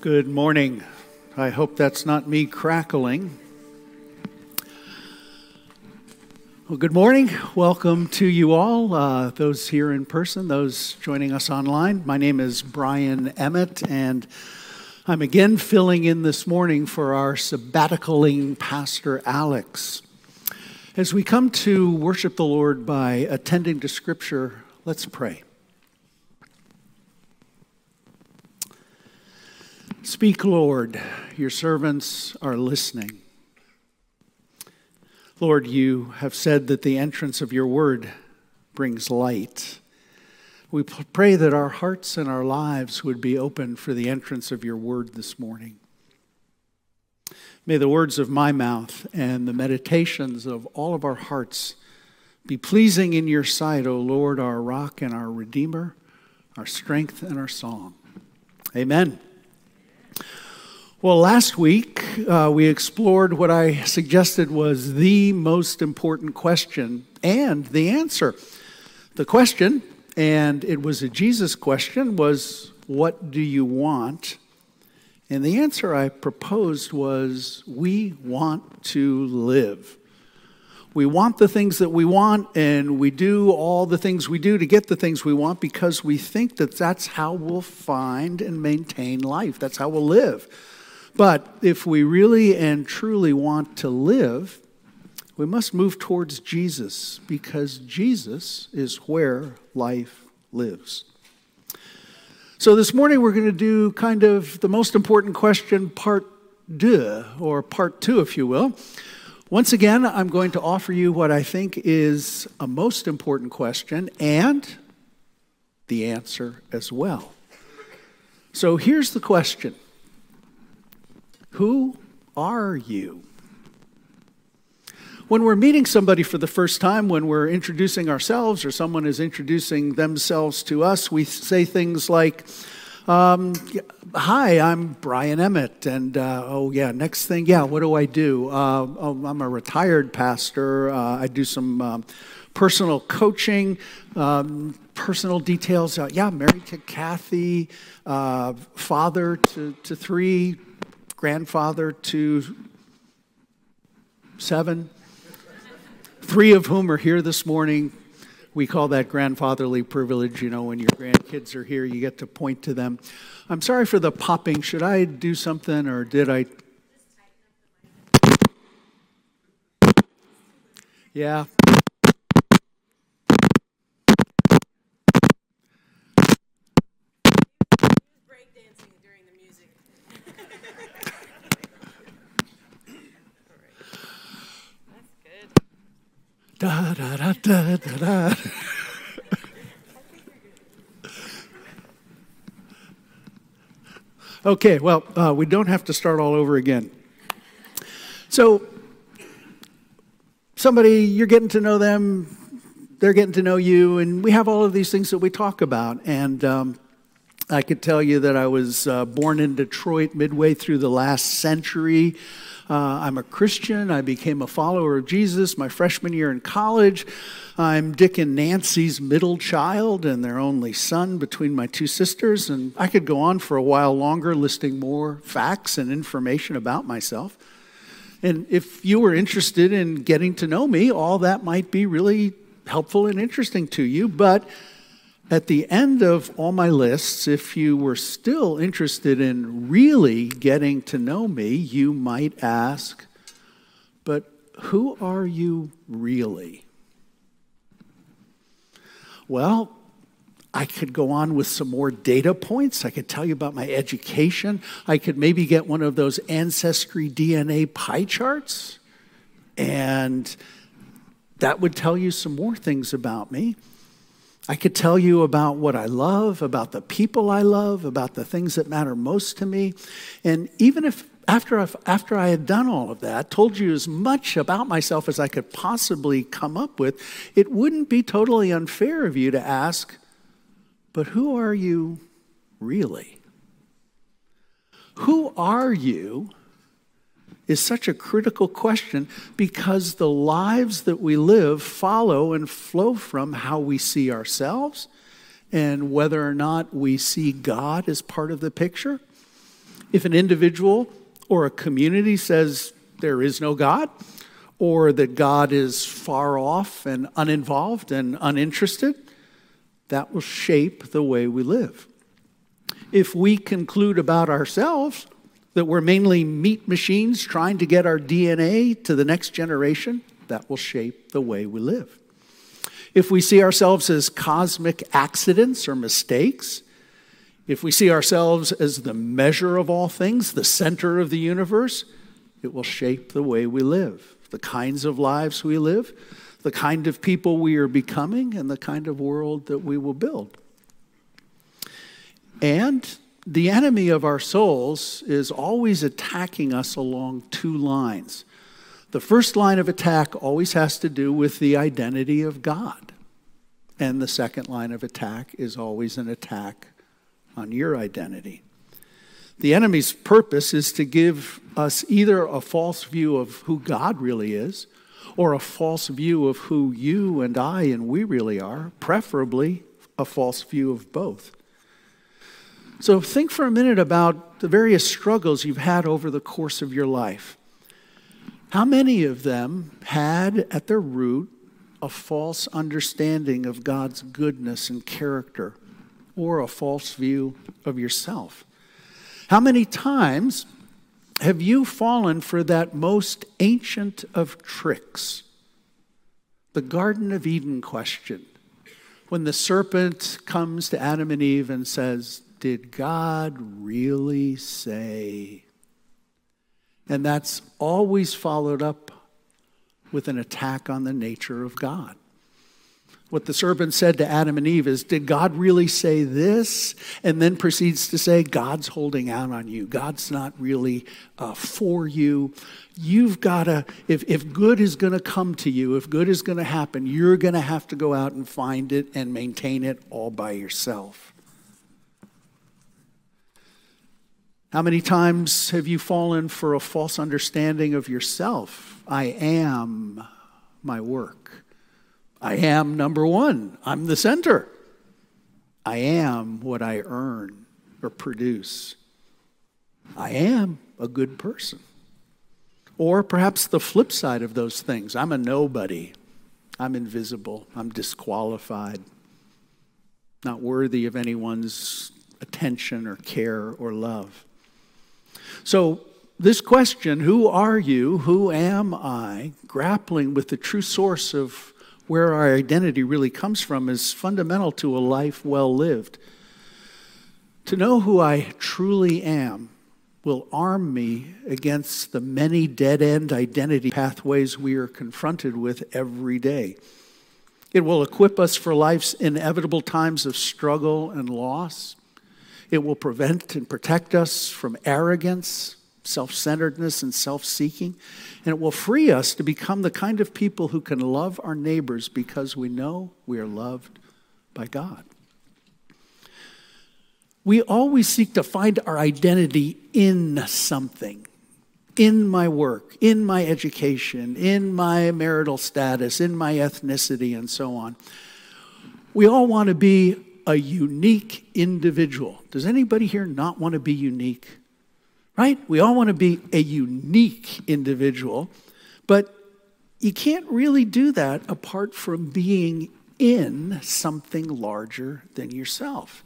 Good morning. I hope that's not me crackling. Well, good morning. Welcome to you all, uh, those here in person, those joining us online. My name is Brian Emmett, and I'm again filling in this morning for our sabbaticaling Pastor Alex. As we come to worship the Lord by attending to Scripture, let's pray. Speak, Lord, your servants are listening. Lord, you have said that the entrance of your word brings light. We pray that our hearts and our lives would be open for the entrance of your word this morning. May the words of my mouth and the meditations of all of our hearts be pleasing in your sight, O Lord, our rock and our redeemer, our strength and our song. Amen. Well, last week uh, we explored what I suggested was the most important question and the answer. The question, and it was a Jesus question, was What do you want? And the answer I proposed was We want to live. We want the things that we want, and we do all the things we do to get the things we want because we think that that's how we'll find and maintain life. That's how we'll live. But if we really and truly want to live, we must move towards Jesus because Jesus is where life lives. So this morning we're going to do kind of the most important question, part deux, or part two, if you will. Once again, I'm going to offer you what I think is a most important question and the answer as well. So here's the question who are you? When we're meeting somebody for the first time, when we're introducing ourselves or someone is introducing themselves to us, we say things like, um, Hi, I'm Brian Emmett. And uh, oh, yeah, next thing, yeah, what do I do? Uh, oh, I'm a retired pastor. Uh, I do some um, personal coaching, um, personal details. Uh, yeah, married to Kathy, uh, father to, to three grandfather to seven, three of whom are here this morning. We call that grandfatherly privilege. You know, when your grandkids are here, you get to point to them. I'm sorry for the popping. Should I do something or did I? Yeah, Da, da, da, da, da, da. okay, well, uh, we don't have to start all over again. So, somebody, you're getting to know them, they're getting to know you, and we have all of these things that we talk about. And um, I could tell you that I was uh, born in Detroit midway through the last century. Uh, I'm a Christian. I became a follower of Jesus my freshman year in college. I'm Dick and Nancy's middle child and their only son between my two sisters. And I could go on for a while longer listing more facts and information about myself. And if you were interested in getting to know me, all that might be really helpful and interesting to you. But at the end of all my lists, if you were still interested in really getting to know me, you might ask, but who are you really? Well, I could go on with some more data points. I could tell you about my education. I could maybe get one of those ancestry DNA pie charts, and that would tell you some more things about me. I could tell you about what I love, about the people I love, about the things that matter most to me. And even if after, after I had done all of that, told you as much about myself as I could possibly come up with, it wouldn't be totally unfair of you to ask, but who are you really? Who are you is such a critical question because the lives that we live follow and flow from how we see ourselves and whether or not we see God as part of the picture. If an individual or a community says there is no God, or that God is far off and uninvolved and uninterested, that will shape the way we live. If we conclude about ourselves that we're mainly meat machines trying to get our DNA to the next generation, that will shape the way we live. If we see ourselves as cosmic accidents or mistakes, if we see ourselves as the measure of all things, the center of the universe, it will shape the way we live, the kinds of lives we live, the kind of people we are becoming, and the kind of world that we will build. And the enemy of our souls is always attacking us along two lines. The first line of attack always has to do with the identity of God. And the second line of attack is always an attack on your identity. The enemy's purpose is to give us either a false view of who God really is or a false view of who you and I and we really are, preferably a false view of both. So think for a minute about the various struggles you've had over the course of your life. How many of them had at their root a false understanding of God's goodness and character or a false view of yourself? How many times have you fallen for that most ancient of tricks? The Garden of Eden question. When the serpent comes to Adam and Eve and says, did God really say? And that's always followed up with an attack on the nature of God. What the serpent said to Adam and Eve is, Did God really say this? And then proceeds to say, God's holding out on you. God's not really uh, for you. You've got to, if, if good is going to come to you, if good is going to happen, you're going to have to go out and find it and maintain it all by yourself. How many times have you fallen for a false understanding of yourself? I am my work. I am number one. I'm the center. I am what I earn or produce. I am a good person. Or perhaps the flip side of those things I'm a nobody. I'm invisible. I'm disqualified. Not worthy of anyone's attention or care or love. So, this question, who are you? Who am I? Grappling with the true source of where our identity really comes from is fundamental to a life well lived. To know who I truly am will arm me against the many dead end identity pathways we are confronted with every day. It will equip us for life's inevitable times of struggle and loss. It will prevent and protect us from arrogance, self centeredness, and self seeking. And it will free us to become the kind of people who can love our neighbors because we know we are loved by God. We always seek to find our identity in something in my work, in my education, in my marital status, in my ethnicity, and so on. We all want to be a unique individual. Does anybody here not want to be unique? Right? We all want to be a unique individual, but you can't really do that apart from being in something larger than yourself.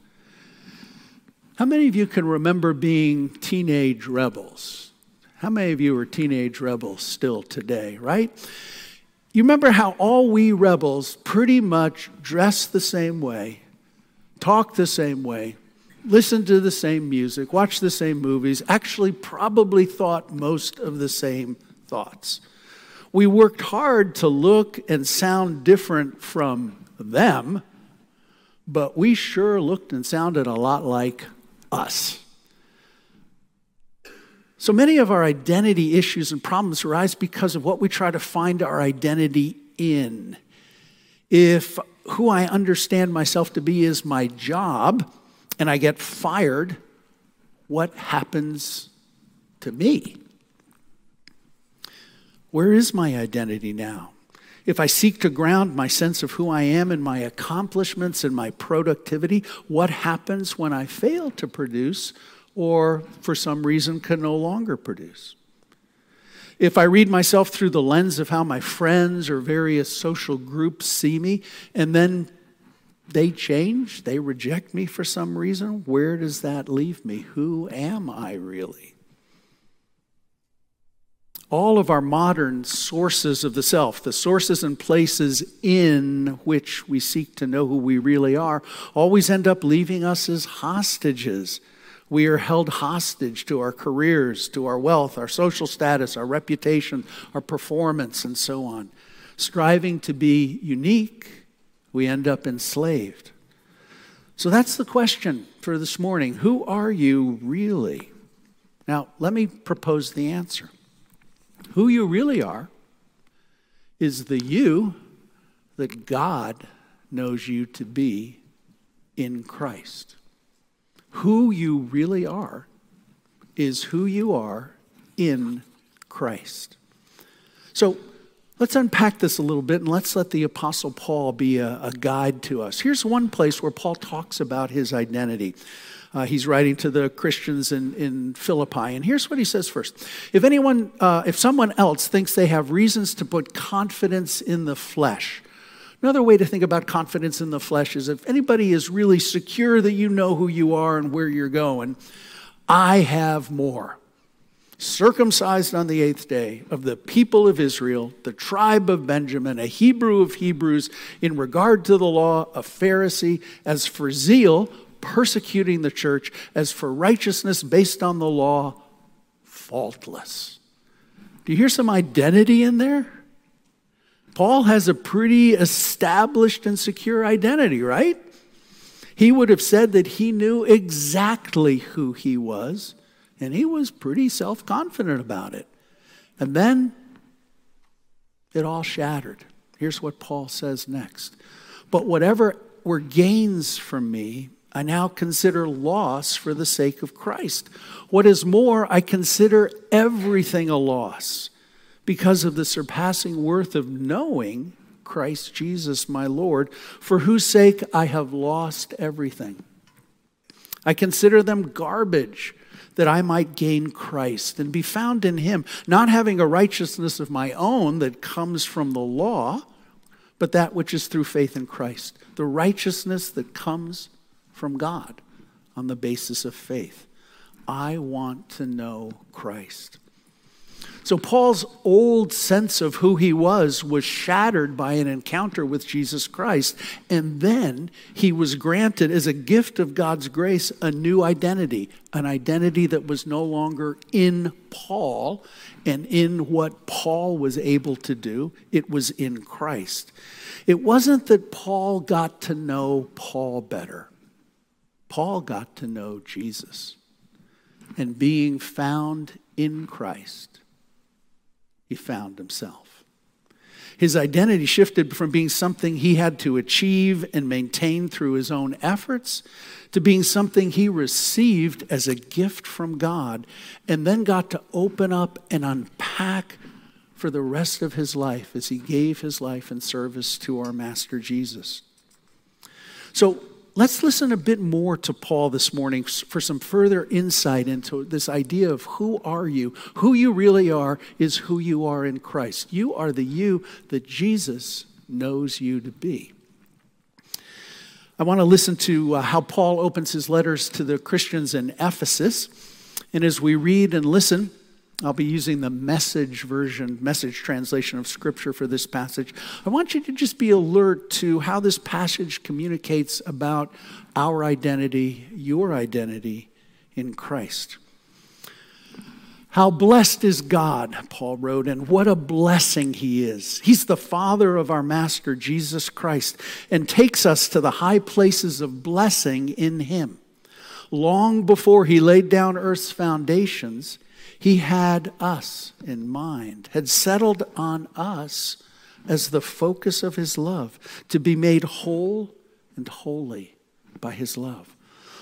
How many of you can remember being teenage rebels? How many of you are teenage rebels still today, right? You remember how all we rebels pretty much dress the same way, talk the same way, listen to the same music, watch the same movies, actually probably thought most of the same thoughts. We worked hard to look and sound different from them, but we sure looked and sounded a lot like us. So many of our identity issues and problems arise because of what we try to find our identity in. If who I understand myself to be is my job and I get fired, what happens to me? Where is my identity now? If I seek to ground my sense of who I am in my accomplishments and my productivity, what happens when I fail to produce or for some reason can no longer produce. If I read myself through the lens of how my friends or various social groups see me, and then they change, they reject me for some reason, where does that leave me? Who am I really? all of our modern sources of the self, the sources and places in which we seek to know who we really are, always end up leaving us as hostages. We are held hostage to our careers, to our wealth, our social status, our reputation, our performance, and so on. Striving to be unique, we end up enslaved. So that's the question for this morning. Who are you really? Now, let me propose the answer. Who you really are is the you that God knows you to be in Christ. Who you really are is who you are in Christ. So let's unpack this a little bit and let's let the Apostle Paul be a, a guide to us. Here's one place where Paul talks about his identity. Uh, he's writing to the Christians in, in Philippi. And here's what he says first If anyone, uh, if someone else thinks they have reasons to put confidence in the flesh, Another way to think about confidence in the flesh is if anybody is really secure that you know who you are and where you're going, I have more. Circumcised on the eighth day of the people of Israel, the tribe of Benjamin, a Hebrew of Hebrews, in regard to the law, a Pharisee, as for zeal, persecuting the church, as for righteousness based on the law, faultless. Do you hear some identity in there? Paul has a pretty established and secure identity, right? He would have said that he knew exactly who he was, and he was pretty self confident about it. And then it all shattered. Here's what Paul says next. But whatever were gains from me, I now consider loss for the sake of Christ. What is more, I consider everything a loss because of the surpassing worth of knowing Christ Jesus my Lord, for whose sake I have lost everything. I consider them garbage that I might gain Christ and be found in him, not having a righteousness of my own that comes from the law, but that which is through faith in Christ, the righteousness that comes from God on the basis of faith. I want to know Christ. So, Paul's old sense of who he was was shattered by an encounter with Jesus Christ. And then he was granted, as a gift of God's grace, a new identity, an identity that was no longer in Paul and in what Paul was able to do, it was in Christ. It wasn't that Paul got to know Paul better. Paul got to know Jesus. And being found in Christ, he found himself. His identity shifted from being something he had to achieve and maintain through his own efforts to being something he received as a gift from God and then got to open up and unpack for the rest of his life as he gave his life in service to our Master Jesus. So, let's listen a bit more to Paul this morning for some further insight into this idea of who are you? Who you really are is who you are in Christ. You are the you that Jesus knows you to be. I want to listen to uh, how Paul opens his letters to the Christians in Ephesus. And as we read and listen, I'll be using the message version, message translation of Scripture for this passage. I want you to just be alert to how this passage communicates about our identity, your identity in Christ. How blessed is God, Paul wrote, and what a blessing he is. He's the Father of our Master, Jesus Christ, and takes us to the high places of blessing in him. Long before he laid down earth's foundations, he had us in mind, had settled on us as the focus of his love, to be made whole and holy by his love.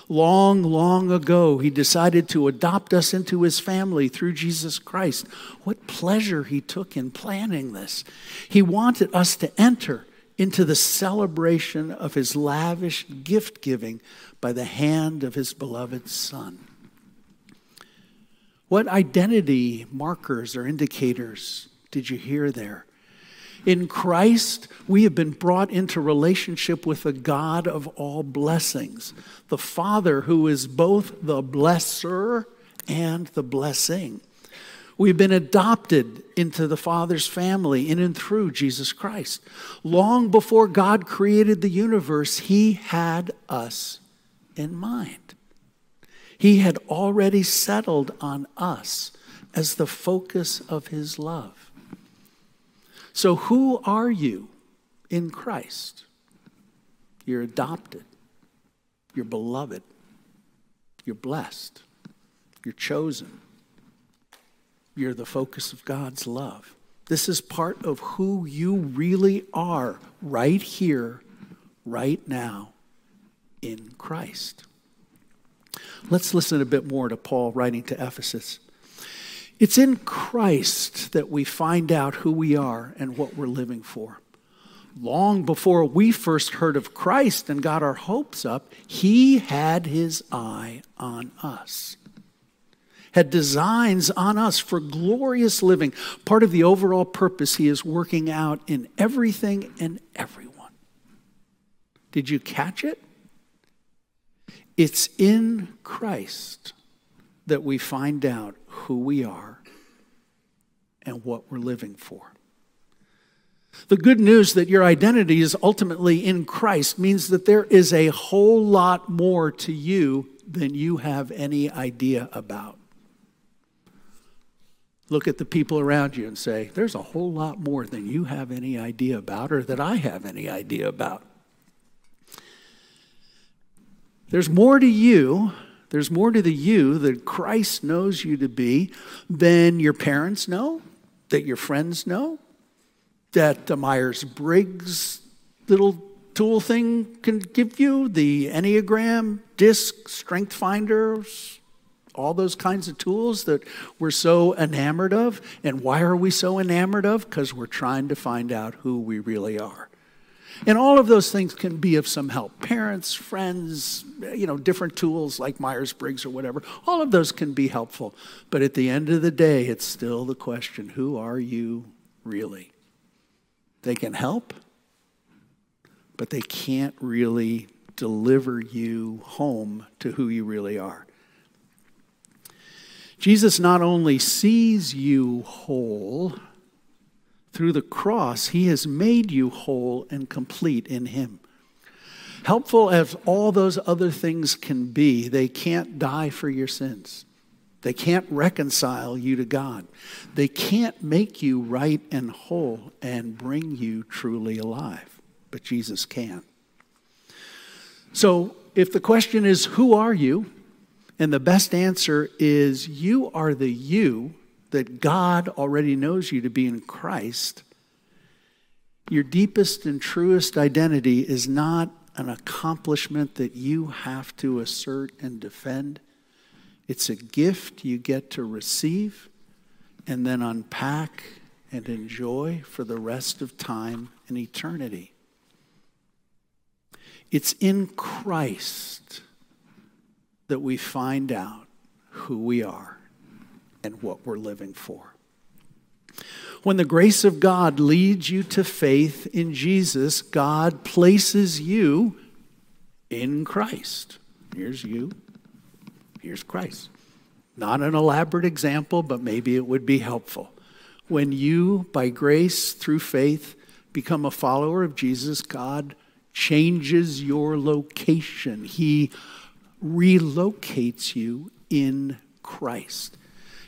Long, long ago, he decided to adopt us into his family through Jesus Christ. What pleasure he took in planning this. He wanted us to enter into the celebration of his lavish gift giving by the hand of his beloved Son. What identity markers or indicators did you hear there? In Christ, we have been brought into relationship with the God of all blessings, the Father who is both the blesser and the blessing. We've been adopted into the Father's family in and through Jesus Christ. Long before God created the universe, He had us in mind. He had already settled on us as the focus of His love. So, who are you in Christ? You're adopted, you're beloved, you're blessed, you're chosen, you're the focus of God's love. This is part of who you really are right here, right now, in Christ. Let's listen a bit more to Paul writing to Ephesus. It's in Christ that we find out who we are and what we're living for. Long before we first heard of Christ and got our hopes up, He had His eye on us, had designs on us for glorious living, part of the overall purpose He is working out in everything and everyone. Did you catch it? It's in Christ that we find out who we are and what we're living for. The good news that your identity is ultimately in Christ means that there is a whole lot more to you than you have any idea about. Look at the people around you and say, There's a whole lot more than you have any idea about or that I have any idea about. There's more to you there's more to the you that Christ knows you to be than your parents know, that your friends know, that the Myers Briggs little tool thing can give you, the Enneagram, DISC, Strength Finders, all those kinds of tools that we're so enamored of. And why are we so enamored of? Because we're trying to find out who we really are. And all of those things can be of some help. Parents, friends, you know, different tools like Myers Briggs or whatever, all of those can be helpful. But at the end of the day, it's still the question who are you really? They can help, but they can't really deliver you home to who you really are. Jesus not only sees you whole, through the cross, He has made you whole and complete in Him. Helpful as all those other things can be, they can't die for your sins. They can't reconcile you to God. They can't make you right and whole and bring you truly alive. But Jesus can. So, if the question is, Who are you? and the best answer is, You are the you that God already knows you to be in Christ, your deepest and truest identity is not an accomplishment that you have to assert and defend. It's a gift you get to receive and then unpack and enjoy for the rest of time and eternity. It's in Christ that we find out who we are and what we're living for. When the grace of God leads you to faith in Jesus, God places you in Christ. Here's you, here's Christ. Not an elaborate example, but maybe it would be helpful. When you, by grace through faith, become a follower of Jesus, God changes your location. He relocates you in Christ.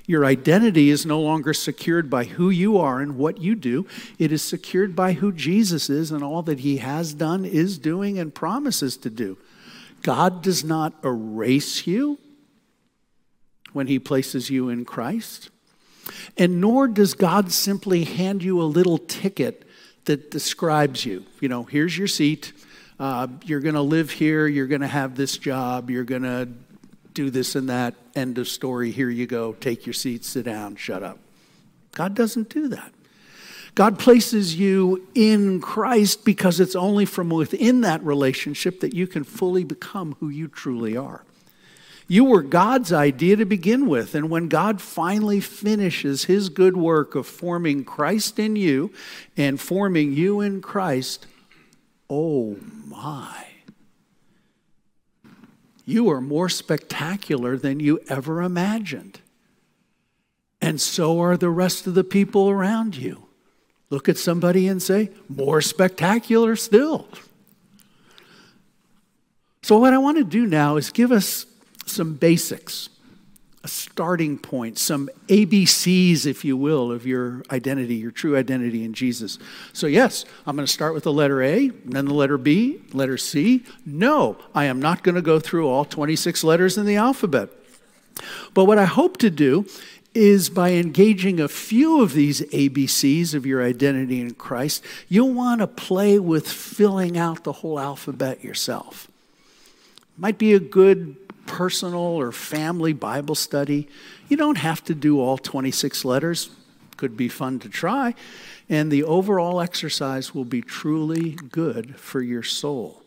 Your identity is no longer secured by who you are and what you do. It is secured by who Jesus is and all that he has done, is doing, and promises to do. God does not erase you when he places you in Christ. And nor does God simply hand you a little ticket that describes you. You know, here's your seat. Uh, you're going to live here. You're going to have this job. You're going to do this and that, end of story, here you go, take your seat, sit down, shut up. God doesn't do that. God places you in Christ because it's only from within that relationship that you can fully become who you truly are. You were God's idea to begin with. And when God finally finishes his good work of forming Christ in you and forming you in Christ, oh my. You are more spectacular than you ever imagined. And so are the rest of the people around you. Look at somebody and say, more spectacular still. So, what I want to do now is give us some basics, a starting point, some ABCs, if you will, of your identity, your true identity in Jesus. So, yes, I'm going to start with the letter A, then the letter B, letter C. No, I am not going to go through all 26 letters in the alphabet. But what I hope to do is by engaging a few of these ABCs of your identity in Christ, you'll want to play with filling out the whole alphabet yourself. Might be a good personal or family Bible study. You don't have to do all 26 letters. Could be fun to try. And the overall exercise will be truly good for your soul.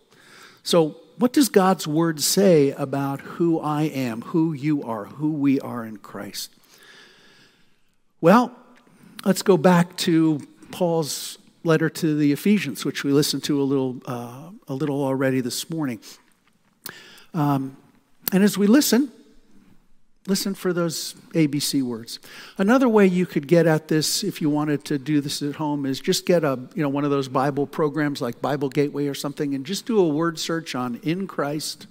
So, what does God's word say about who I am, who you are, who we are in Christ? Well, let's go back to Paul's letter to the Ephesians, which we listened to a little, uh, a little already this morning. Um, and as we listen, listen for those ABC words. Another way you could get at this if you wanted to do this at home is just get a, you know, one of those Bible programs like Bible Gateway or something and just do a word search on in Christ,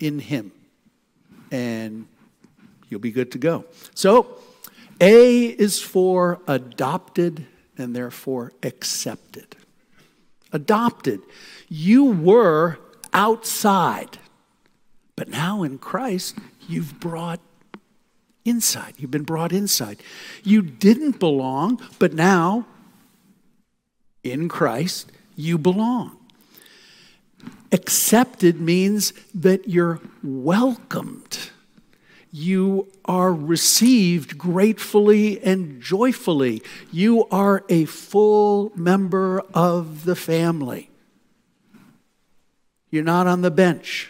in Him. And you'll be good to go. So, A is for adopted and therefore accepted. Adopted. You were outside. But now in Christ, you've brought inside. You've been brought inside. You didn't belong, but now in Christ, you belong. Accepted means that you're welcomed. You are received gratefully and joyfully. You are a full member of the family. You're not on the bench.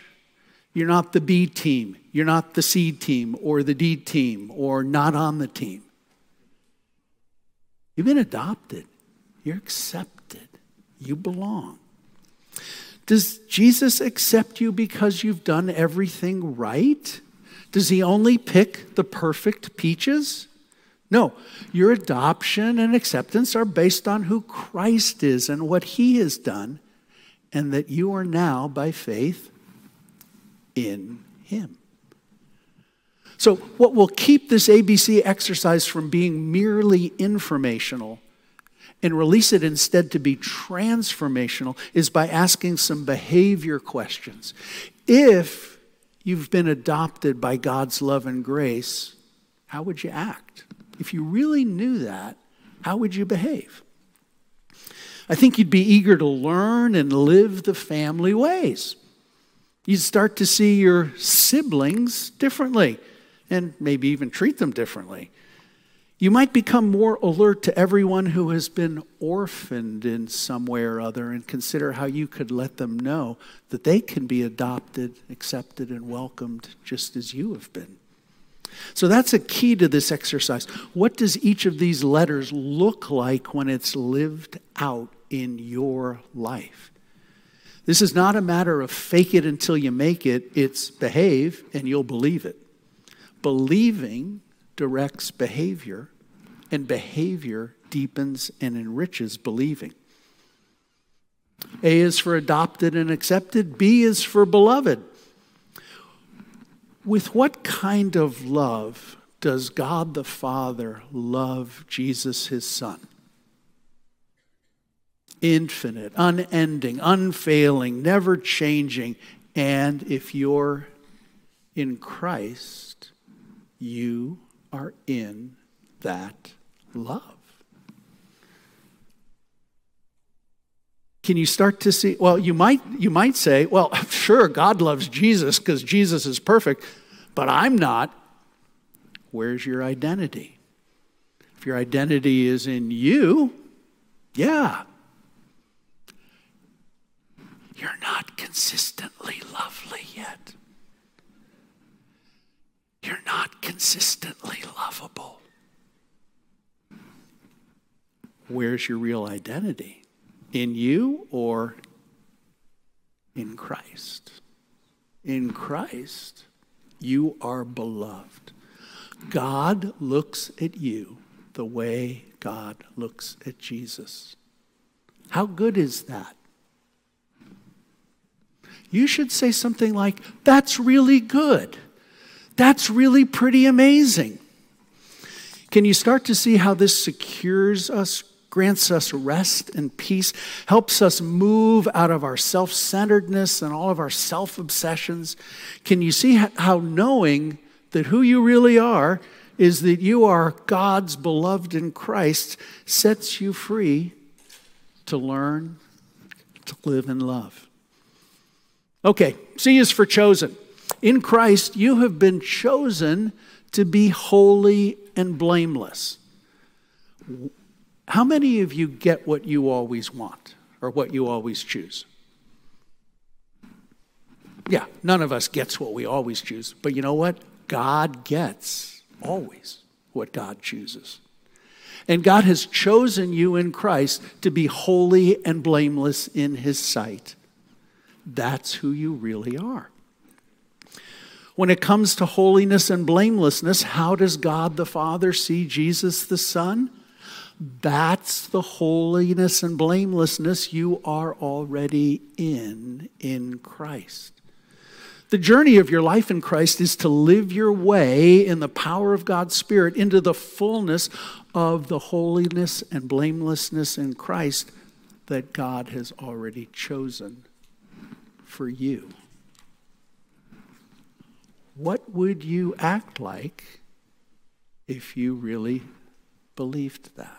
You're not the B team. You're not the C team or the D team or not on the team. You've been adopted. You're accepted. You belong. Does Jesus accept you because you've done everything right? Does he only pick the perfect peaches? No, your adoption and acceptance are based on who Christ is and what he has done, and that you are now, by faith, in Him. So, what will keep this ABC exercise from being merely informational and release it instead to be transformational is by asking some behavior questions. If you've been adopted by God's love and grace, how would you act? If you really knew that, how would you behave? I think you'd be eager to learn and live the family ways. You start to see your siblings differently and maybe even treat them differently. You might become more alert to everyone who has been orphaned in some way or other and consider how you could let them know that they can be adopted, accepted, and welcomed just as you have been. So that's a key to this exercise. What does each of these letters look like when it's lived out in your life? This is not a matter of fake it until you make it, it's behave and you'll believe it. Believing directs behavior, and behavior deepens and enriches believing. A is for adopted and accepted, B is for beloved. With what kind of love does God the Father love Jesus, his Son? Infinite, unending, unfailing, never changing. And if you're in Christ, you are in that love. Can you start to see? Well, you might, you might say, well, sure, God loves Jesus because Jesus is perfect, but I'm not. Where's your identity? If your identity is in you, yeah, You're not consistently lovely yet. You're not consistently lovable. Where's your real identity? In you or in Christ? In Christ, you are beloved. God looks at you the way God looks at Jesus. How good is that? You should say something like, That's really good. That's really pretty amazing. Can you start to see how this secures us, grants us rest and peace, helps us move out of our self centeredness and all of our self obsessions? Can you see how knowing that who you really are is that you are God's beloved in Christ sets you free to learn to live in love? Okay, C is for chosen. In Christ, you have been chosen to be holy and blameless. How many of you get what you always want or what you always choose? Yeah, none of us gets what we always choose. But you know what? God gets always what God chooses. And God has chosen you in Christ to be holy and blameless in His sight. That's who you really are. When it comes to holiness and blamelessness, how does God the Father see Jesus the Son? That's the holiness and blamelessness you are already in in Christ. The journey of your life in Christ is to live your way in the power of God's Spirit into the fullness of the holiness and blamelessness in Christ that God has already chosen for you. What would you act like if you really believed that?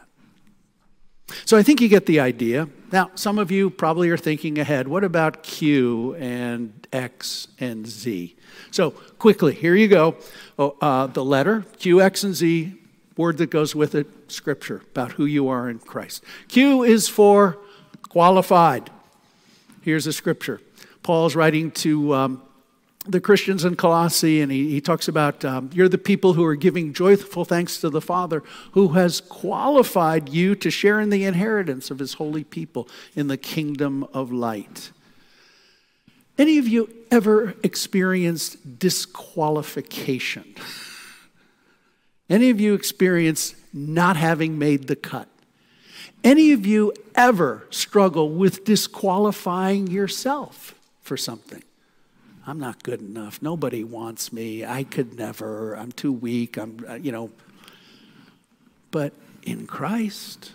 So I think you get the idea. Now, some of you probably are thinking ahead. What about Q and X and Z? So quickly, here you go. Oh, uh, the letter, Q, X, and Z, word that goes with it, scripture about who you are in Christ. Q is for qualified. Here's a scripture. Paul's writing to um, the Christians in Colossae, and he, he talks about um, you're the people who are giving joyful thanks to the Father who has qualified you to share in the inheritance of his holy people in the kingdom of light. Any of you ever experienced disqualification? Any of you experienced not having made the cut? Any of you ever struggle with disqualifying yourself for something? I'm not good enough. Nobody wants me. I could never. I'm too weak. I'm, uh, you know. But in Christ,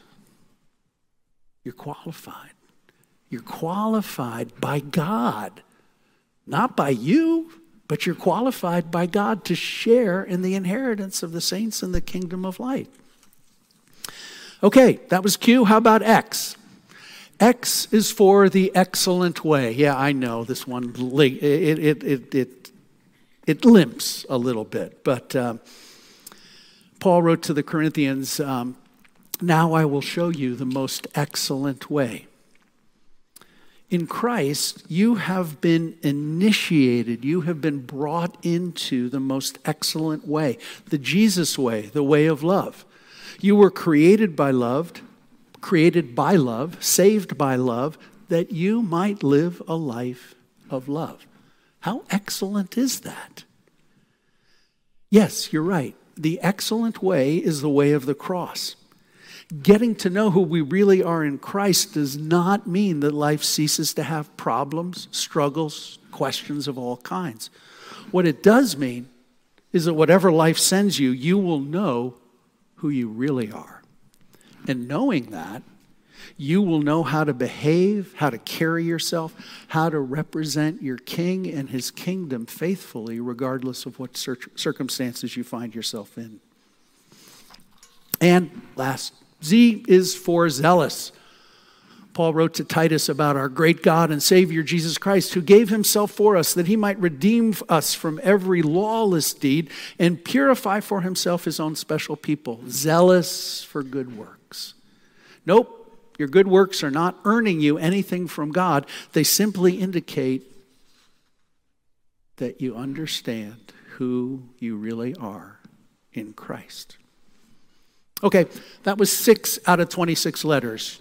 you're qualified. You're qualified by God, not by you, but you're qualified by God to share in the inheritance of the saints in the kingdom of light. Okay, that was Q. How about X? X is for the excellent way. Yeah, I know this one, it, it, it, it, it limps a little bit. But um, Paul wrote to the Corinthians, um, Now I will show you the most excellent way. In Christ, you have been initiated, you have been brought into the most excellent way, the Jesus way, the way of love. You were created by love created by love, saved by love, that you might live a life of love. How excellent is that? Yes, you're right. The excellent way is the way of the cross. Getting to know who we really are in Christ does not mean that life ceases to have problems, struggles, questions of all kinds. What it does mean is that whatever life sends you, you will know who you really are. And knowing that, you will know how to behave, how to carry yourself, how to represent your king and his kingdom faithfully, regardless of what circumstances you find yourself in. And last, Z is for zealous. Paul wrote to Titus about our great God and Savior Jesus Christ, who gave himself for us that he might redeem us from every lawless deed and purify for himself his own special people, zealous for good works. Nope, your good works are not earning you anything from God. They simply indicate that you understand who you really are in Christ. Okay, that was six out of 26 letters.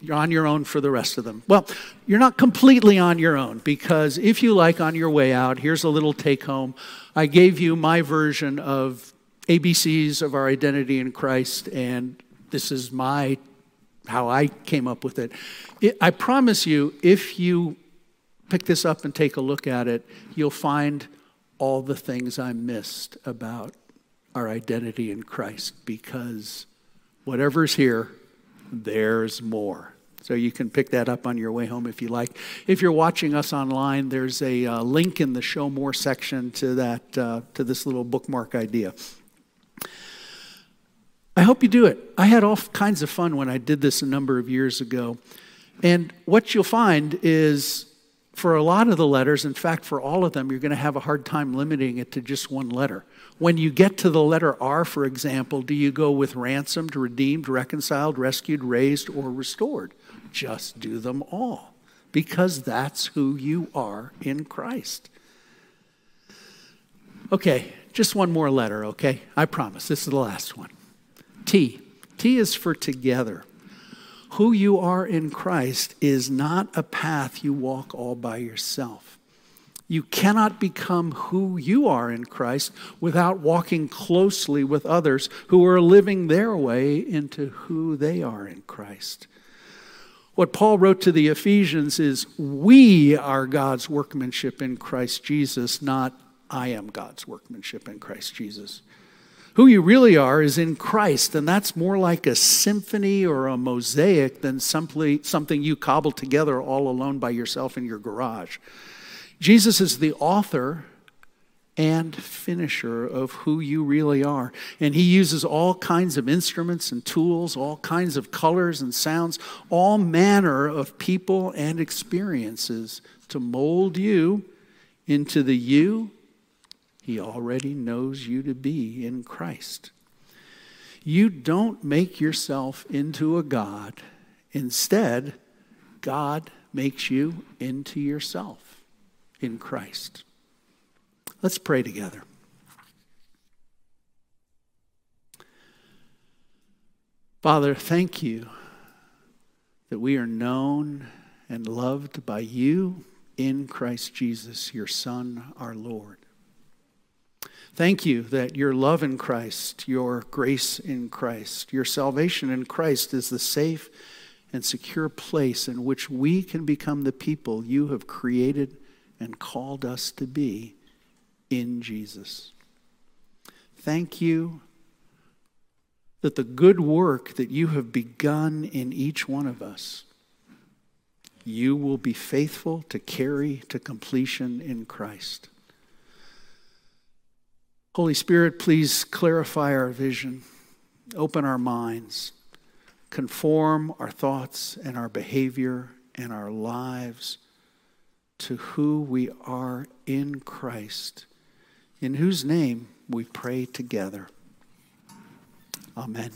You're on your own for the rest of them. Well, you're not completely on your own because if you like on your way out, here's a little take home. I gave you my version of ABCs of our identity in Christ, and this is my how I came up with it. it. I promise you, if you pick this up and take a look at it, you'll find all the things I missed about our identity in Christ because whatever's here, there's more. So you can pick that up on your way home if you like. If you're watching us online, there's a uh, link in the show more section to that uh, to this little bookmark idea. I hope you do it. I had all kinds of fun when I did this a number of years ago. And what you'll find is for a lot of the letters, in fact, for all of them, you're going to have a hard time limiting it to just one letter. When you get to the letter R, for example, do you go with ransomed, redeemed, reconciled, rescued, raised, or restored? Just do them all because that's who you are in Christ. Okay, just one more letter, okay? I promise. This is the last one. T. T is for together. Who you are in Christ is not a path you walk all by yourself. You cannot become who you are in Christ without walking closely with others who are living their way into who they are in Christ. What Paul wrote to the Ephesians is, We are God's workmanship in Christ Jesus, not I am God's workmanship in Christ Jesus. Who you really are is in Christ, and that's more like a symphony or a mosaic than simply something you cobble together all alone by yourself in your garage. Jesus is the author and finisher of who you really are. And he uses all kinds of instruments and tools, all kinds of colors and sounds, all manner of people and experiences to mold you into the you he already knows you to be in Christ. You don't make yourself into a God. Instead, God makes you into yourself in Christ. Let's pray together. Father, thank you that we are known and loved by you in Christ Jesus, your Son, our Lord. Thank you that your love in Christ, your grace in Christ, your salvation in Christ is the safe and secure place in which we can become the people you have created and called us to be in Jesus. Thank you that the good work that you have begun in each one of us, you will be faithful to carry to completion in Christ. Holy Spirit, please clarify our vision, open our minds, conform our thoughts and our behavior and our lives to who we are in Christ, in whose name we pray together. Amen.